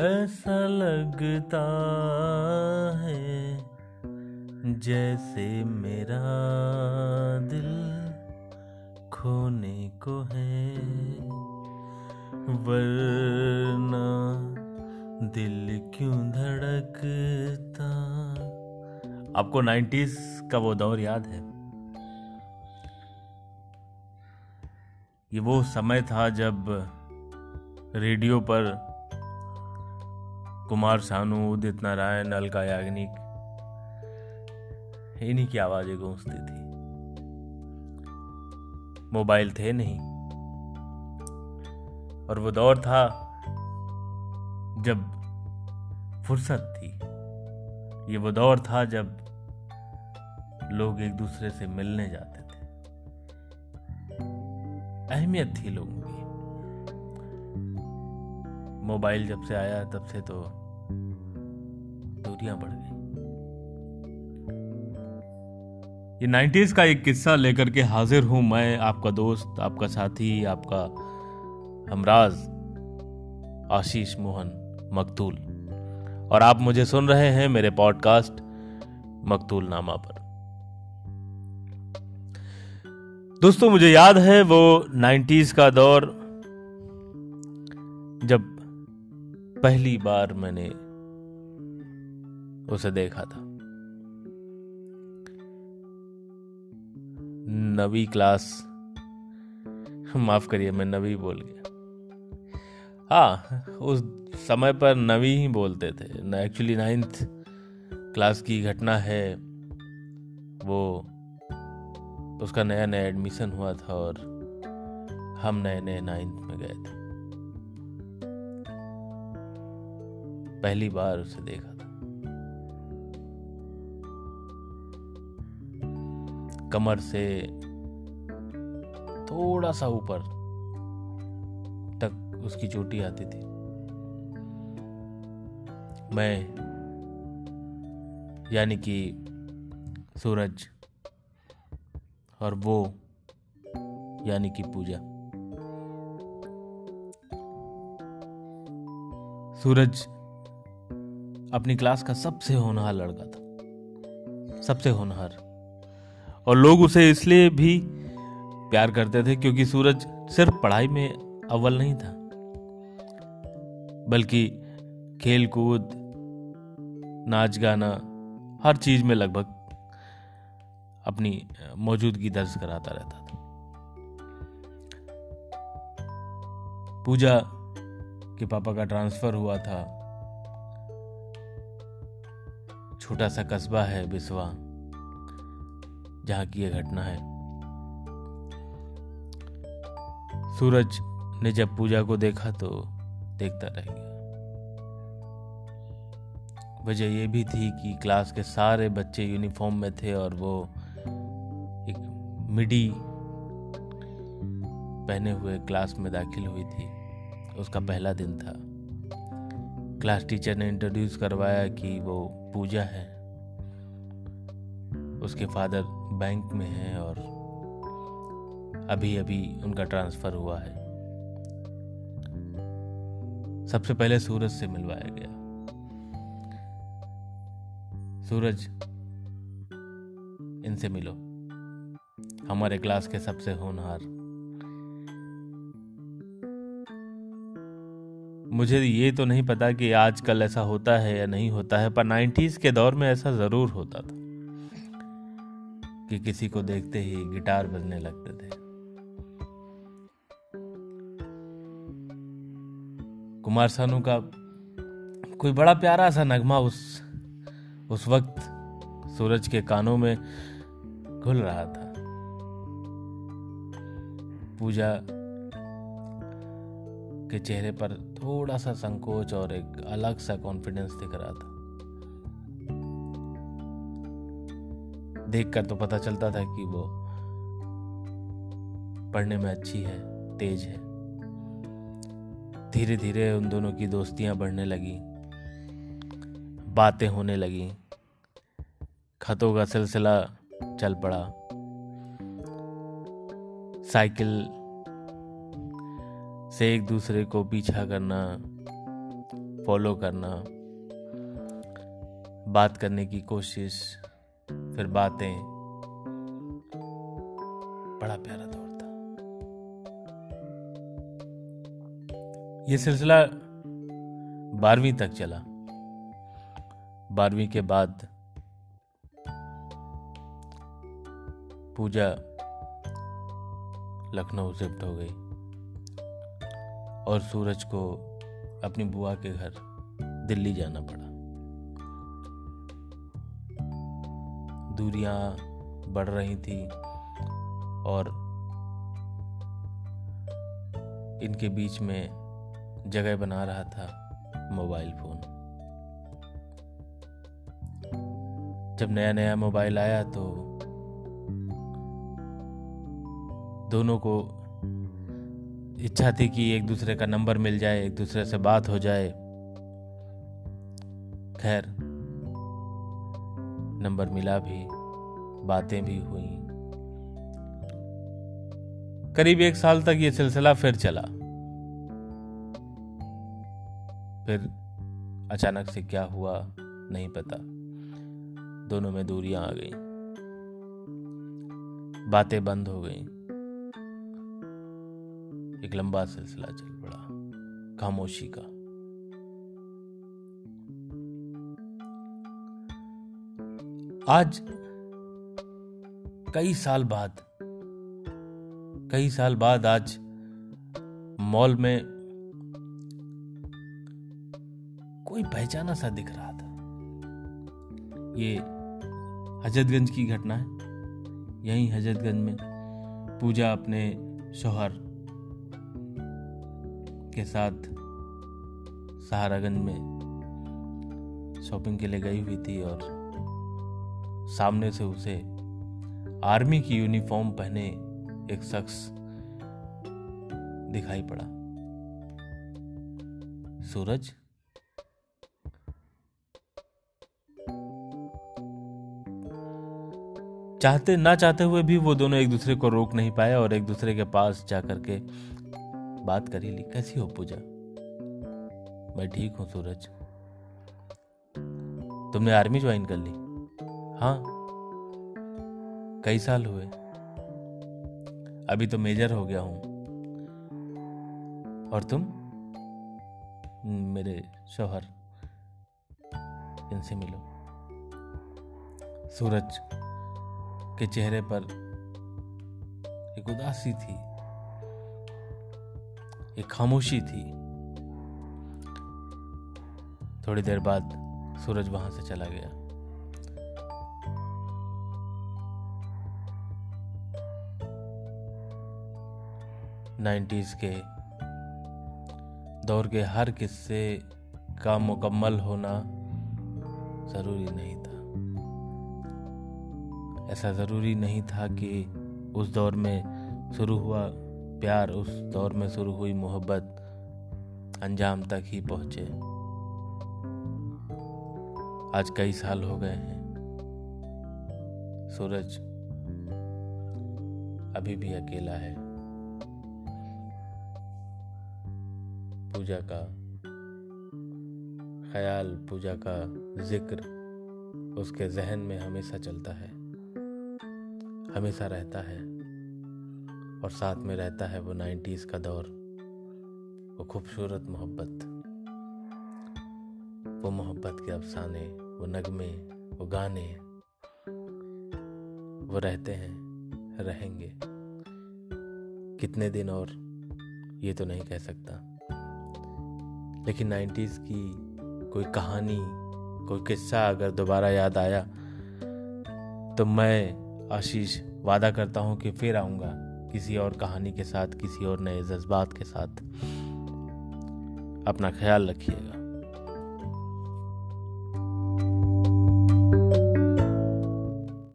ऐसा लगता है जैसे मेरा दिल खोने को है। वरना दिल क्यों धड़कता? आपको नाइन्टीज का वो दौर याद है? ये वो समय था जब रेडियो पर कुमार सानू, उदित नारायण, अलका याग्निक। इन्हीं की आवाज़ें गूंजती थी। मोबाइल थे नहीं। और वो दौर था जब फुर्सत थी। ये वो दौर था जब लोग एक दूसरे से मिलने जाते थे। अहमियत थी लोगों की। मोबाइल जब से आया, तब से तो दूरियाँ बढ़ गई। ये नाइन्टीज का एक किस्सा लेकर के हाजिर हूँ मैं, आपका दोस्त, आपका साथी, आपका हमराज आशीष मोहन मकतूल। और आप मुझे सुन रहे हैं मेरे पॉडकास्ट मकतूल नामा पर। दोस्तों, मुझे याद है वो नाइन्टीज का दौर जब पहली बार मैंने उसे देखा था। नवी क्लास। माफ़ करिए, मैं नवी बोल गया। हाँ उस समय पर नवी ही बोलते थे। एक्चुअली नाइन्थ क्लास की घटना है। वो, उसका नया नया एडमिशन हुआ था और हम नए नए नाइन्थ में गए थे। पहली बार उसे देखा। कमर से थोड़ा सा ऊपर तक उसकी चोटी आती थी। मैं, यानी कि सूरज और वो, यानी कि पूजा। सूरज अपनी क्लास का सबसे होनहार लड़का था। सबसे होनहार। और लोग उसे इसलिए भी प्यार करते थे क्योंकि सूरज सिर्फ़ पढ़ाई में अव्वल नहीं था, बल्कि खेल कूद नाच गाना, हर चीज़ में लगभग अपनी मौजूदगी दर्ज कराता रहता था। पूजा के पापा का ट्रांसफ़र हुआ था। छोटा सा कस्बा है बिस्वा। जहाँ की यह घटना है। सूरज ने जब पूजा को देखा तो देखता रह गया। वजह यह भी थी कि क्लास के सारे बच्चे यूनिफॉर्म में थे और वो एक मिडी पहने हुए क्लास में दाखिल हुई थी। उसका पहला दिन था। क्लास टीचर ने इंट्रोड्यूस करवाया कि वो पूजा है। उसके फादर बैंक में हैं और अभी अभी उनका ट्रांसफ़र हुआ है। सबसे पहले सूरज से मिलवाया गया। सूरज, इनसे मिलो। हमारे क्लास के सबसे होनहार। मुझे ये तो नहीं पता कि आजकल ऐसा होता है या नहीं होता है, पर नाइन्टीज के दौर में ऐसा ज़रूर होता था। कि किसी को देखते ही गिटार बजने लगते थे। कुमार सानू का कोई बड़ा प्यारा सा नगमा उस उस वक्त सूरज के कानों में घुल रहा था। पूजा के चेहरे पर थोड़ा सा संकोच और एक अलग सा कॉन्फिडेंस दिख रहा था। देखकर तो पता चलता था कि वो पढ़ने में अच्छी है, तेज है। धीरे धीरे उन दोनों की दोस्तियाँ बढ़ने लगी, बातें होने लगी, खतों का सिलसिला चल पड़ा। साइकिल से एक दूसरे को पीछा करना, फॉलो करना, बात करने की कोशिश फिर बातें। बड़ा प्यारा दौर था। यह सिलसिला बारहवीं तक चला। बारहवीं के बाद पूजा लखनऊ शिफ्ट हो गई और सूरज को अपनी बुआ के घर दिल्ली जाना पड़ा। दूरियाँ बढ़ रही थी और इनके बीच में जगह बना रहा था मोबाइल फ़ोन। जब नया नया मोबाइल आया तो दोनों को इच्छा थी कि एक दूसरे का नंबर मिल जाए, एक दूसरे से बात हो जाए। खैर नंबर मिला भी, बातें भी हुई। करीब एक साल तक ये सिलसिला फिर चला। फिर अचानक से क्या हुआ, नहीं पता। दोनों में दूरियाँ आ गई। बातें बंद हो गई। एक लंबा सिलसिला चल पड़ा, खामोशी का। आज कई साल बाद, कई साल बाद आज मॉल में कोई पहचाना सा दिख रहा था। ये हजरतगंज की घटना है। यहीं हजरतगंज में पूजा अपने शोहर के साथ सहारागंज में शॉपिंग के लिए गई हुई थी और सामने से उसे आर्मी की यूनिफॉर्म पहने एक शख्स दिखाई पड़ा। सूरज? चाहते, ना चाहते हुए भी वो दोनों एक दूसरे को रोक नहीं पाए और एक दूसरे के पास जाकर के बात करी ली। कैसी हो पूजा? मैं ठीक हूँ, सूरज। तुमने आर्मी ज्वाइन कर ली? हाँ। कई साल हुए। अभी तो मेजर हो गया हूँ। और तुम? मेरे शोहर। इनसे मिलो। सूरज के चेहरे पर एक उदासी थी। एक खामोशी थी। थोड़ी देर बाद सूरज वहाँ से चला गया। नाइन्टीज के दौर के हर किस्से का मुकम्मल होना ज़रूरी नहीं था। ऐसा ज़रूरी नहीं था कि उस दौर में शुरू हुआ प्यार, उस दौर में शुरू हुई मोहब्बत अंजाम तक ही पहुँचे। आज कई साल हो गए हैं। सूरज अभी भी अकेला है। पूजा का ख्याल, पूजा का ज़िक्र उसके जहन में हमेशा चलता है। हमेशा रहता है और साथ में रहता है वो नाइन्टीज का दौर। वो खूबसूरत मोहब्बत। वो मोहब्बत के अफसाने, वो नगमे, वो गाने। वो रहते हैं, रहेंगे। कितने दिन और? ये तो नहीं कह सकता। लेकिन नाइन्टीज की कोई कहानी, कोई किस्सा अगर दोबारा याद आया तो मैं आशीष वादा करता हूँ कि फिर आऊँगा किसी और कहानी के साथ, किसी और नए जज्बात के साथ। अपना ख्याल रखिएगा।